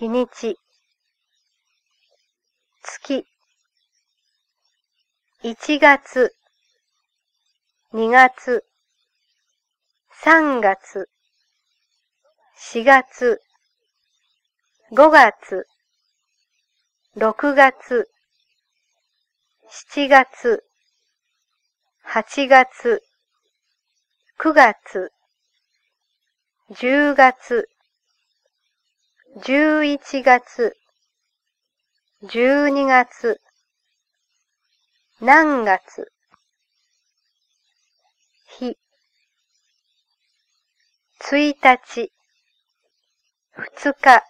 日にち、月、1月、2月、3月、4月、5月、6月、7月、8月、9月、10月、11月、12月、何月、日、1日、2日、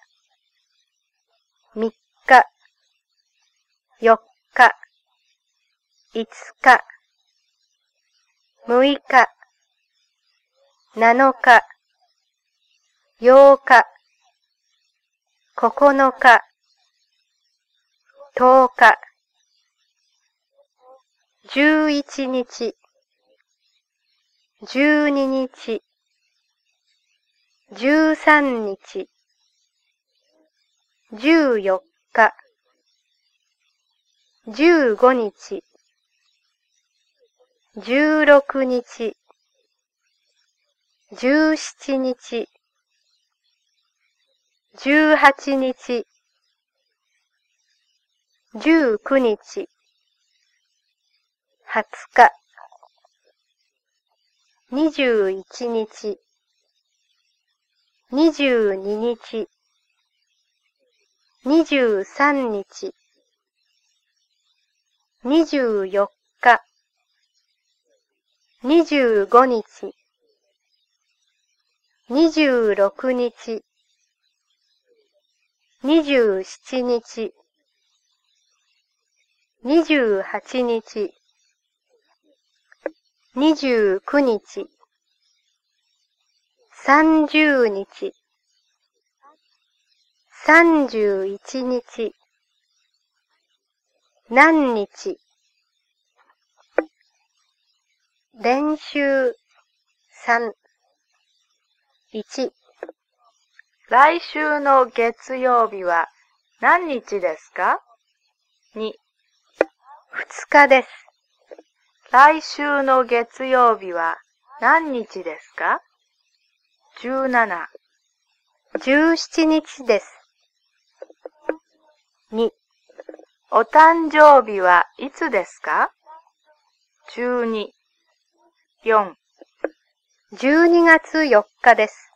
3日、4日、5日、6日、7日、8日、9日、10日、11日、12日、13日、14日、15日、16日、17日、18日、19日、20日、21日、22日、23日、24日、25日、26日、27日、28日、29日、30日、31日、何日、練習。3、1、来週の月曜日は何日ですか ?2、2日です。来週の月曜日は何日ですか ?17、17日です。2、お誕生日はいつですか ?12、4、12月4日です。